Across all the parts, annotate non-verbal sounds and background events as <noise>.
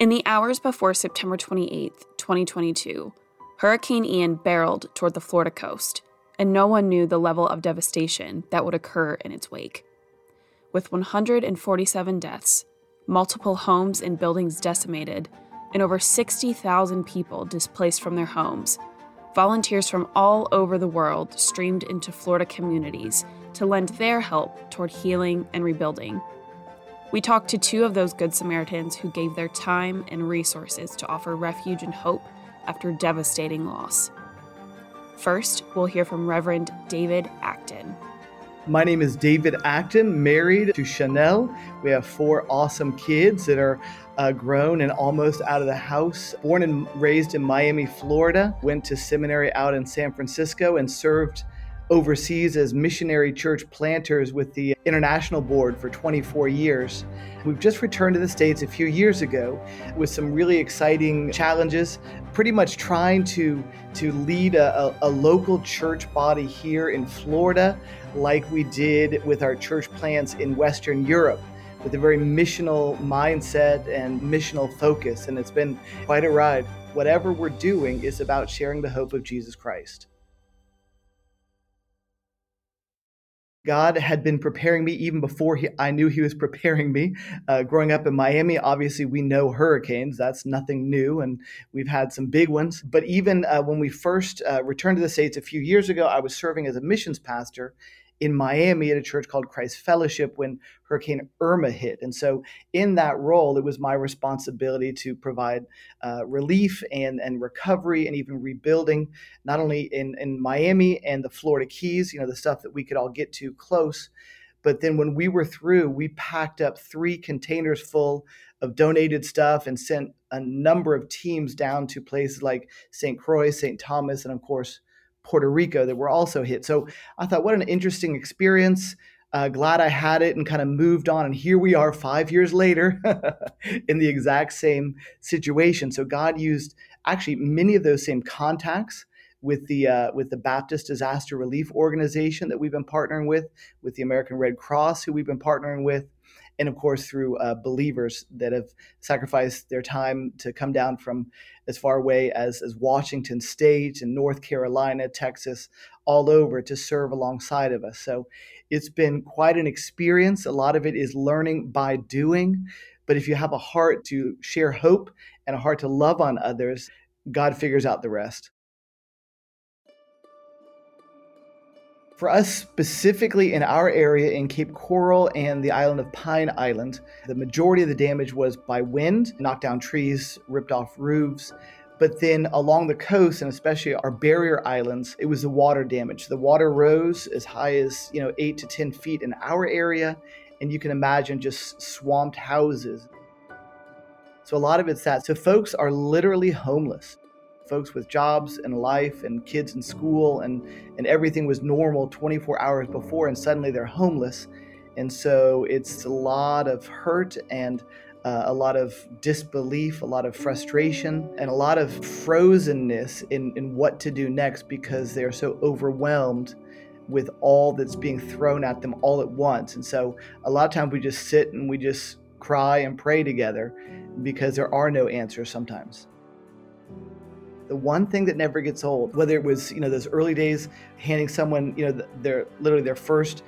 In the hours before September 28, 2022, Hurricane Ian barreled toward the Florida coast, and no one knew the level of devastation that would occur in its wake. With 147 deaths, multiple homes and buildings decimated, and over 60,000 people displaced from their homes, volunteers from all over the world streamed into Florida communities to lend their help toward healing and rebuilding. We talked to two of those Good Samaritans who gave their time and resources to offer refuge and hope after devastating loss. First, we'll hear from Reverend David Acton. My name is David Acton, married to Chanel. We have four awesome kids that are uh, grown and almost out of the house. Born and raised in Miami, Florida, went to seminary out in San Francisco and served overseas as missionary church planters with the International Board for 24 years. We've just returned to the States a few years ago with some really exciting challenges, pretty much trying to, to lead a, a, a local church body here in Florida, like we did with our church plants in Western Europe with a very missional mindset and missional focus. And it's been quite a ride. Whatever we're doing is about sharing the hope of Jesus Christ. God had been preparing me even before he, I knew He was <laughs> preparing me. Uh, growing up in Miami, obviously we know hurricanes. That's nothing new, and we've had some big ones. But even uh, when we first uh, returned to the States a few years ago, I was serving as a missions pastor in Miami at a church called Christ Fellowship when Hurricane Irma hit. And so, in that role, it was my responsibility to provide uh, relief and, and recovery and even rebuilding, not only in, in Miami and the Florida Keys, you know, the stuff that we could all get to close. But then when we were through, we packed up three containers full of donated stuff and sent a number of teams down to places like St. Croix, St. Thomas, and of course, Puerto Rico that were also hit. So I thought, what an interesting experience. Uh, glad I had it and kind of moved on. And here we are five years later <laughs> in the exact same situation. So God used actually many of those same contacts with the uh, with the Baptist Disaster Relief Organization that we've been partnering with, with the American Red Cross who we've been partnering with, and of course through uh, believers that have sacrificed their time to come down from as far away as, as Washington State and North Carolina, Texas, all over to serve alongside of us. So it's been quite an experience. A lot of it is learning by doing. But if you have a heart to share hope and a heart to love on others, God figures out the rest. For us specifically in our area in Cape Coral and the island of Pine Island, the majority of the damage was by wind, knocked down trees, ripped off roofs. But then along the coast, and especially our barrier islands, it was the water damage. The water rose as high as, you know, eight to 10 feet in our area. And you can imagine just swamped houses. So a lot of it's that. So folks are literally homeless folks with jobs and life and kids in school and, and everything was normal 24 hours before and suddenly they're homeless. And so it's a lot of hurt and uh, a lot of disbelief a lot of frustration and a lot of frozenness in, in what to do next because they're so overwhelmed with all that's being thrown at them all at once. And so a lot of times we just sit and we just cry and pray together because there are no answers sometimes the one thing that never gets old whether it was you know those early days handing someone you know their literally their first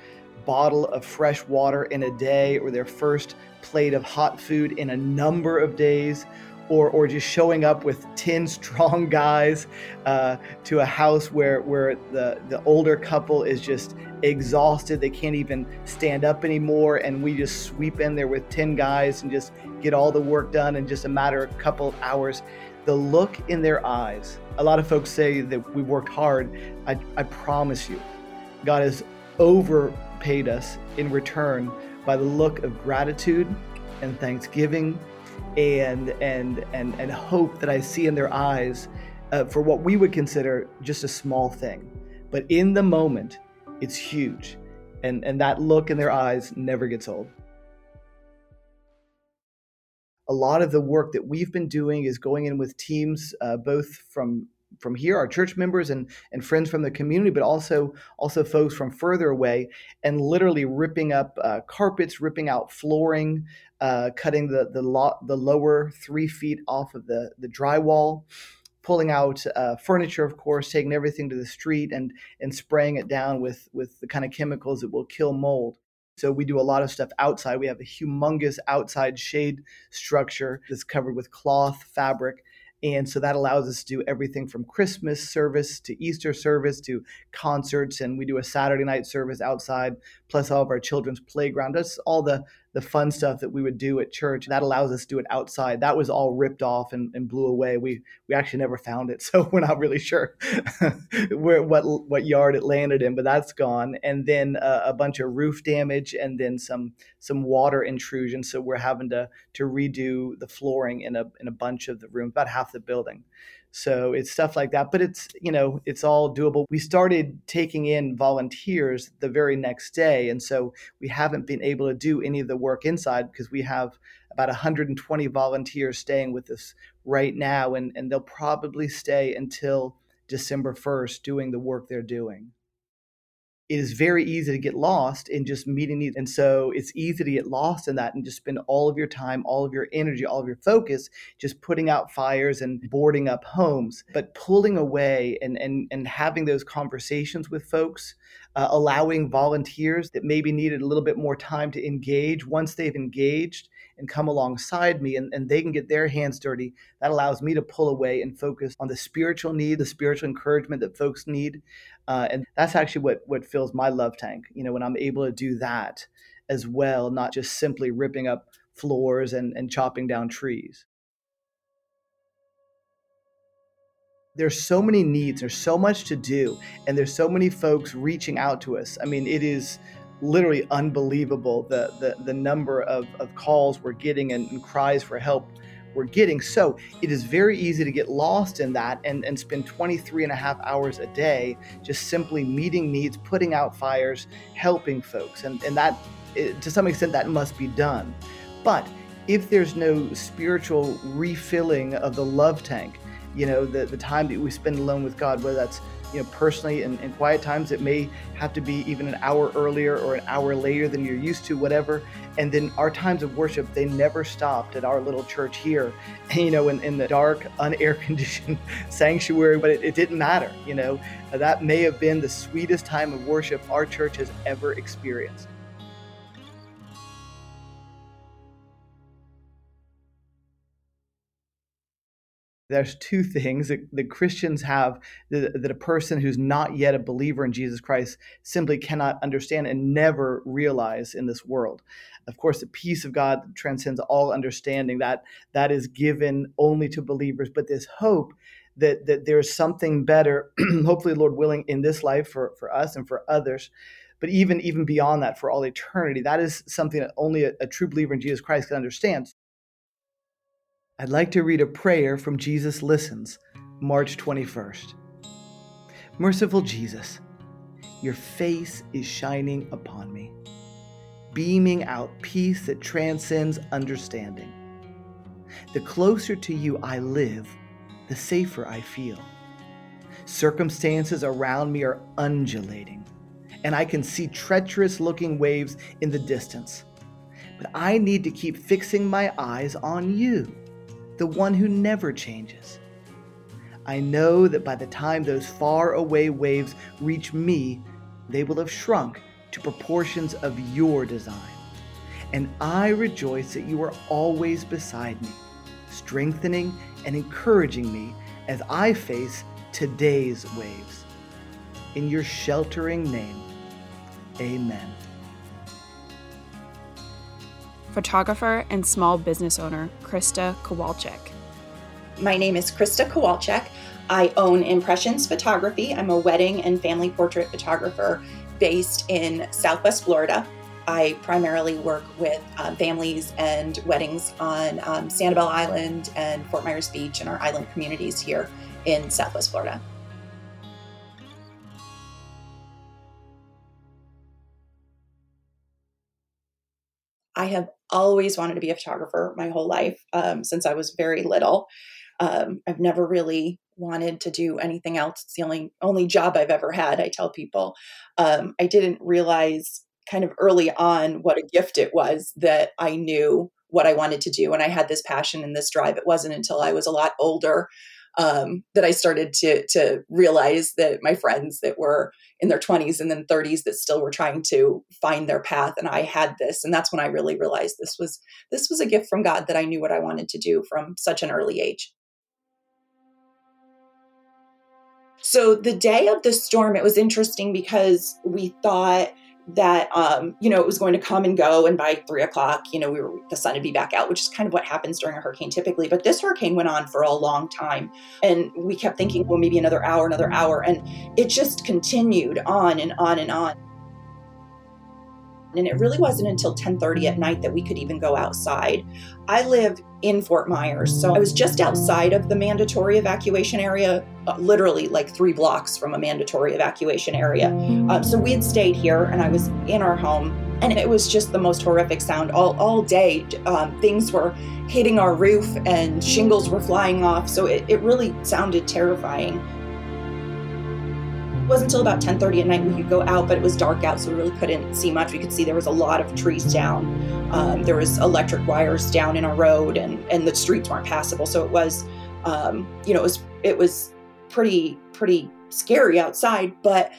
bottle of fresh water in a day or their first plate of hot food in a number of days or, or just showing up with <laughs> 10 strong guys uh, to a house where, where the, the older couple is just exhausted. They can't even stand up anymore. And we just sweep in there with 10 guys and just get all the work done in just a matter of a couple of hours. The look in their eyes. A lot of folks say that we worked hard. I, I promise you, God has overpaid us in return by the look of gratitude and thanksgiving and and and and hope that I see in their eyes uh, for what we would consider just a small thing, but in the moment, it's huge, and and that look in their eyes never gets old. A lot of the work that we've been doing is going in with teams, uh, both from from here, our church members and and friends from the community, but also also folks from further away, and literally ripping up uh, carpets, ripping out flooring, uh, cutting the the, lo- the lower three feet off of the the drywall, pulling out uh, furniture, of course, taking everything to the street and and spraying it down with with the kind of chemicals that will kill mold. So we do a lot of stuff outside. We have a humongous outside shade structure that's covered with cloth fabric and so that allows us to do everything from Christmas service to Easter service to concerts. And we do a Saturday night service outside, plus all of our children's playground. That's all the the fun stuff that we would do at church. That allows us to do it outside. That was all ripped off and, and blew away. We we actually never found it, <laughs> so we're not really sure <laughs> where what what yard it landed in, but that's gone. And then uh, a bunch of roof damage, and then some some water intrusion. So we're having to to redo the flooring in a in a bunch of the rooms, about half the building. So it's stuff like that, but it's you know it's all doable. We started taking in volunteers the very next day, and so we haven't been able to do any of the work inside because we have about 120 volunteers staying with us right now, and and they'll probably stay until December 1st doing the work they're doing it is very easy to get lost in just meeting needs. And so it's easy to get lost in that and just spend all of your time, all of your energy, all of your focus just putting out fires and boarding up homes. But pulling away and, and, and having those conversations with folks, uh, allowing volunteers that maybe needed a little bit more time to engage, once they've engaged, and come alongside me and, and they can get their hands dirty, that allows me to pull away and focus on the spiritual need, the spiritual encouragement that folks need. Uh, and that's actually what, what fills my love tank, you know, when I'm able to do that as well, not just simply ripping up floors and, and chopping down trees. there's so many needs there's so much to do and there's so many folks reaching out to us i mean it is literally unbelievable the, the, the number of, of calls we're getting and, and cries for help we're getting. So it is very easy to get lost in that and, and spend 23 and a half hours a day just simply meeting needs, putting out fires, helping folks. And, and that, to some extent, that must be done. But if there's no spiritual refilling of the love tank, you know, the, the time that we spend alone with God, whether that's you know, personally in, in quiet times, it may have to be even an hour earlier or an hour later than you're used to, whatever. And then our times of worship, they never stopped at our little church here, <laughs> you know, in, in the dark, <laughs> unair conditioned <laughs> sanctuary, but it, it didn't matter, you know. That may have been the sweetest time of worship our church has ever experienced. There's two things that, that Christians have that, that, a person who's not yet a believer in Jesus Christ simply cannot understand and never realize in this world. Of course, the peace of God transcends all understanding. That that is given only to believers, but this hope that that there's something better, <clears throat> hopefully, Lord willing, in this life for, for us and for others. But even even beyond that, for all eternity, that is something that only a, a true believer in Jesus Christ can understand. I'd like to read a prayer from Jesus Listens, March 21st. Merciful Jesus, your face is shining upon me, beaming out peace that transcends understanding. The closer to you I live, the safer I feel. Circumstances around me are undulating, and I can see treacherous looking waves in the distance. But I need to keep fixing my eyes on you the one who never changes. I know that by the time those far away waves reach me, they will have shrunk to proportions of your design. And I rejoice that you are always beside me, strengthening and encouraging me as I face today's waves. In your sheltering name, amen. Photographer and small business owner Krista Kowalczyk. My name is Krista Kowalczyk. I own Impressions Photography. I'm a wedding and family portrait photographer based in Southwest Florida. I primarily work with um, families and weddings on um, Sanibel Island and Fort Myers Beach and our island communities here in Southwest Florida. I have always wanted to be a photographer my whole life um, since I was very little. Um, I've never really wanted to do anything else. It's the only only job I've ever had. I tell people. Um, I didn't realize kind of early on what a gift it was that I knew what I wanted to do, and I had this passion and this drive. It wasn't until I was a lot older um, that I started to to realize that my friends that were in their 20s and then 30s that still were trying to find their path and I had this and that's when I really realized this was this was a gift from God that I knew what I wanted to do from such an early age. So the day of the storm it was interesting because we thought that um, you know it was going to come and go and by three o'clock you know we were the sun would be back out which is kind of what happens during a hurricane typically but this hurricane went on for a long time and we kept thinking well maybe another hour another hour and it just continued on and on and on and it really wasn't until 10:30 at night that we could even go outside. I live in Fort Myers, so I was just outside of the mandatory evacuation area, literally like three blocks from a mandatory evacuation area. Um, so we had stayed here, and I was in our home, and it was just the most horrific sound all all day. Um, things were hitting our roof, and shingles were flying off. So it, it really sounded terrifying. It wasn't until about 10:30 at night we could go out, but it was dark out, so we really couldn't see much. We could see there was a lot of trees down. Um, there was electric wires down in our road, and and the streets weren't passable. So it was, um, you know, it was it was pretty pretty scary outside, but.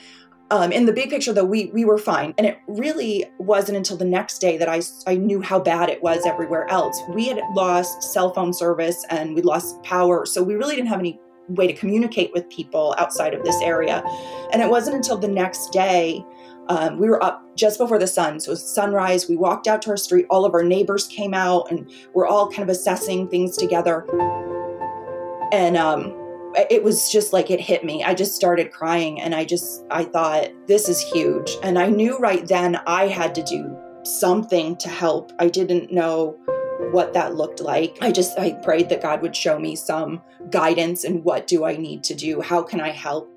Um, in the big picture, though, we we were fine, and it really wasn't until the next day that I I knew how bad it was everywhere else. We had lost cell phone service and we lost power, so we really didn't have any way to communicate with people outside of this area. And it wasn't until the next day. Um, we were up just before the sun. So it was sunrise. We walked out to our street. All of our neighbors came out and we're all kind of assessing things together. And um, it was just like it hit me. I just started crying and I just, I thought, this is huge. And I knew right then I had to do something to help. I didn't know what that looked like. I just I prayed that God would show me some guidance and what do I need to do? How can I help?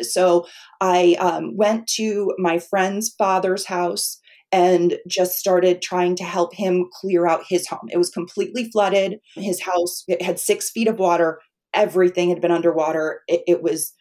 So I um, went to my friend's father's house and just started trying to help him clear out his home. It was completely flooded. His house had six feet of water. Everything had been underwater. It, it was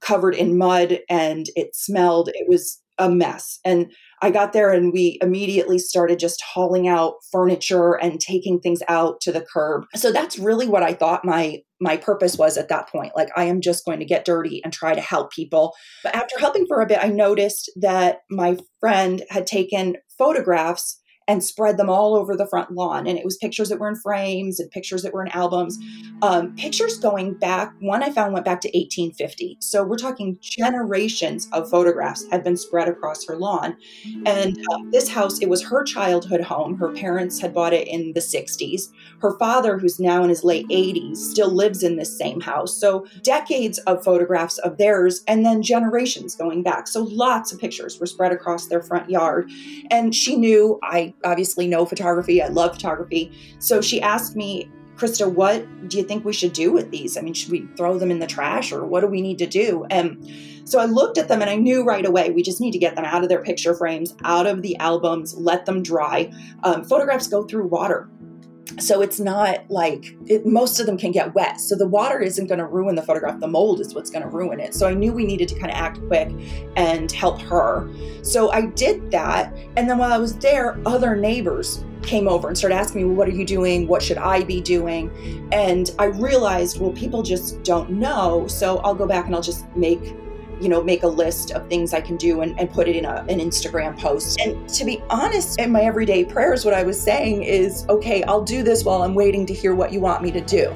covered in mud and it smelled. It was a mess. And I got there and we immediately started just hauling out furniture and taking things out to the curb. So that's really what I thought my my purpose was at that point. Like I am just going to get dirty and try to help people. But after helping for a bit, I noticed that my friend had taken photographs and spread them all over the front lawn. And it was pictures that were in frames and pictures that were in albums. Um, pictures going back, one I found went back to 1850. So we're talking generations of photographs had been spread across her lawn. And uh, this house, it was her childhood home. Her parents had bought it in the 60s. Her father, who's now in his late 80s, still lives in this same house. So decades of photographs of theirs and then generations going back. So lots of pictures were spread across their front yard. And she knew I obviously know photography. I love photography. So she asked me, Krista, what do you think we should do with these? I mean, should we throw them in the trash or what do we need to do? And so I looked at them and I knew right away we just need to get them out of their picture frames, out of the albums, let them dry. Um, photographs go through water. So it's not like it, most of them can get wet. So the water isn't going to ruin the photograph. The mold is what's going to ruin it. So i knew we needed to kind of act quick and help her. So i did that and then while i was there other neighbors came over and started asking me well, what are you doing? What should i be doing? And i realized well people just don't know so i'll go back and i'll just make you know, make a list of things I can do and, and put it in a, an Instagram post. And to be honest, in my everyday prayers, what I was saying is, okay, I'll do this while I'm waiting to hear what you want me to do.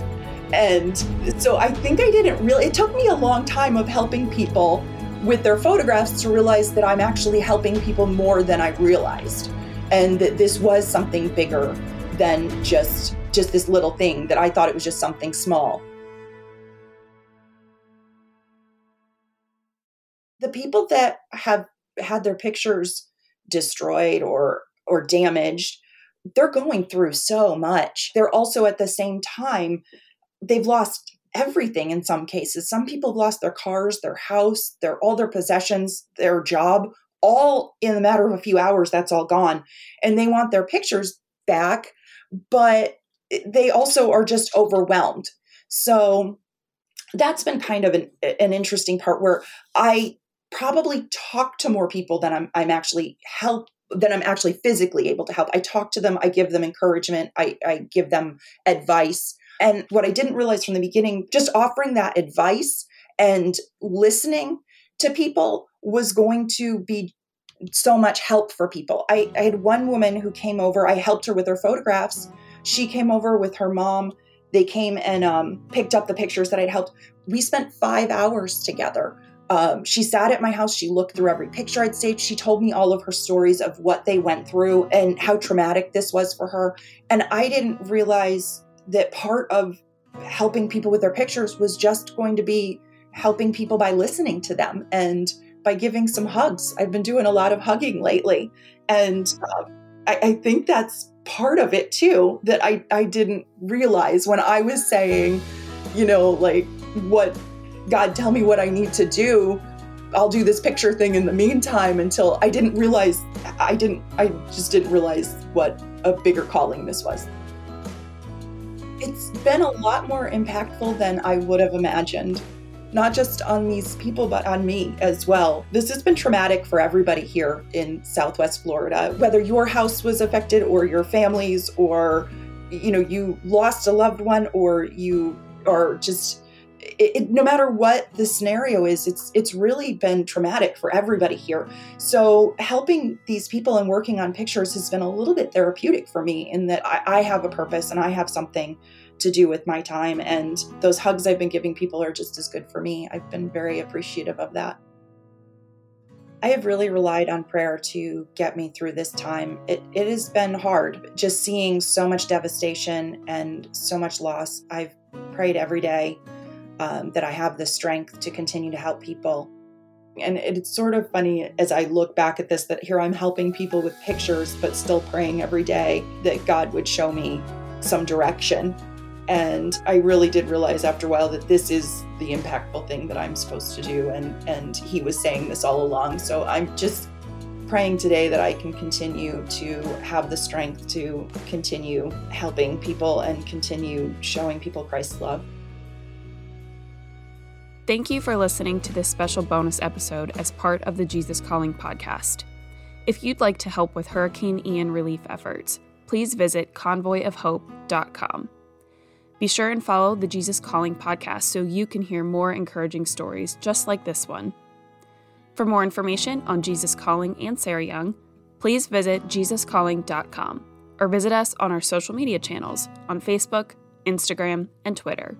And so I think I didn't really, it took me a long time of helping people with their photographs to realize that I'm actually helping people more than I realized. And that this was something bigger than just just this little thing that I thought it was just something small. The people that have had their pictures destroyed or or damaged they're going through so much. They're also at the same time they've lost everything in some cases. Some people have lost their cars their house their all their possessions their job all in a matter of a few hours that's all gone. And they want their pictures back but they also are just overwhelmed. So that's been kind of an, an interesting part where i probably talk to more people than I'm I'm actually help than I'm actually physically able to help. I talk to them, I give them encouragement, I, I give them advice. And what I didn't realize from the beginning, just offering that advice and listening to people was going to be so much help for people. I, I had one woman who came over, I helped her with her photographs. She came over with her mom. They came and um, picked up the pictures that I'd helped. We spent five hours together um, she sat at my house. She looked through every picture I'd saved. She told me all of her stories of what they went through and how traumatic this was for her. And I didn't realize that part of helping people with their pictures was just going to be helping people by listening to them and by giving some hugs. I've been doing a lot of hugging lately. And uh, I, I think that's part of it too that I, I didn't realize when I was saying, you know, like what God, tell me what I need to do. I'll do this picture thing in the meantime until I didn't realize, I didn't, I just didn't realize what a bigger calling this was. It's been a lot more impactful than I would have imagined, not just on these people, but on me as well. This has been traumatic for everybody here in Southwest Florida, whether your house was affected or your family's, or, you know, you lost a loved one or you are just it, it, no matter what the scenario is, it's it's really been traumatic for everybody here. So helping these people and working on pictures has been a little bit therapeutic for me in that I, I have a purpose and I have something to do with my time. And those hugs I've been giving people are just as good for me. I've been very appreciative of that. I have really relied on prayer to get me through this time. It, it has been hard just seeing so much devastation and so much loss. I've prayed every day um, that I have the strength to continue to help people. And it's sort of funny as I look back at this that here I'm helping people with pictures, but still praying every day that God would show me some direction. And I really did realize after a while that this is the impactful thing that I'm supposed to do. And, and He was saying this all along. So I'm just praying today that I can continue to have the strength to continue helping people and continue showing people Christ's love. Thank you for listening to this special bonus episode as part of the Jesus Calling podcast. If you'd like to help with Hurricane Ian relief efforts, please visit convoyofhope.com. Be sure and follow the Jesus Calling podcast so you can hear more encouraging stories just like this one. For more information on Jesus Calling and Sarah Young, please visit jesuscalling.com or visit us on our social media channels on Facebook, Instagram, and Twitter.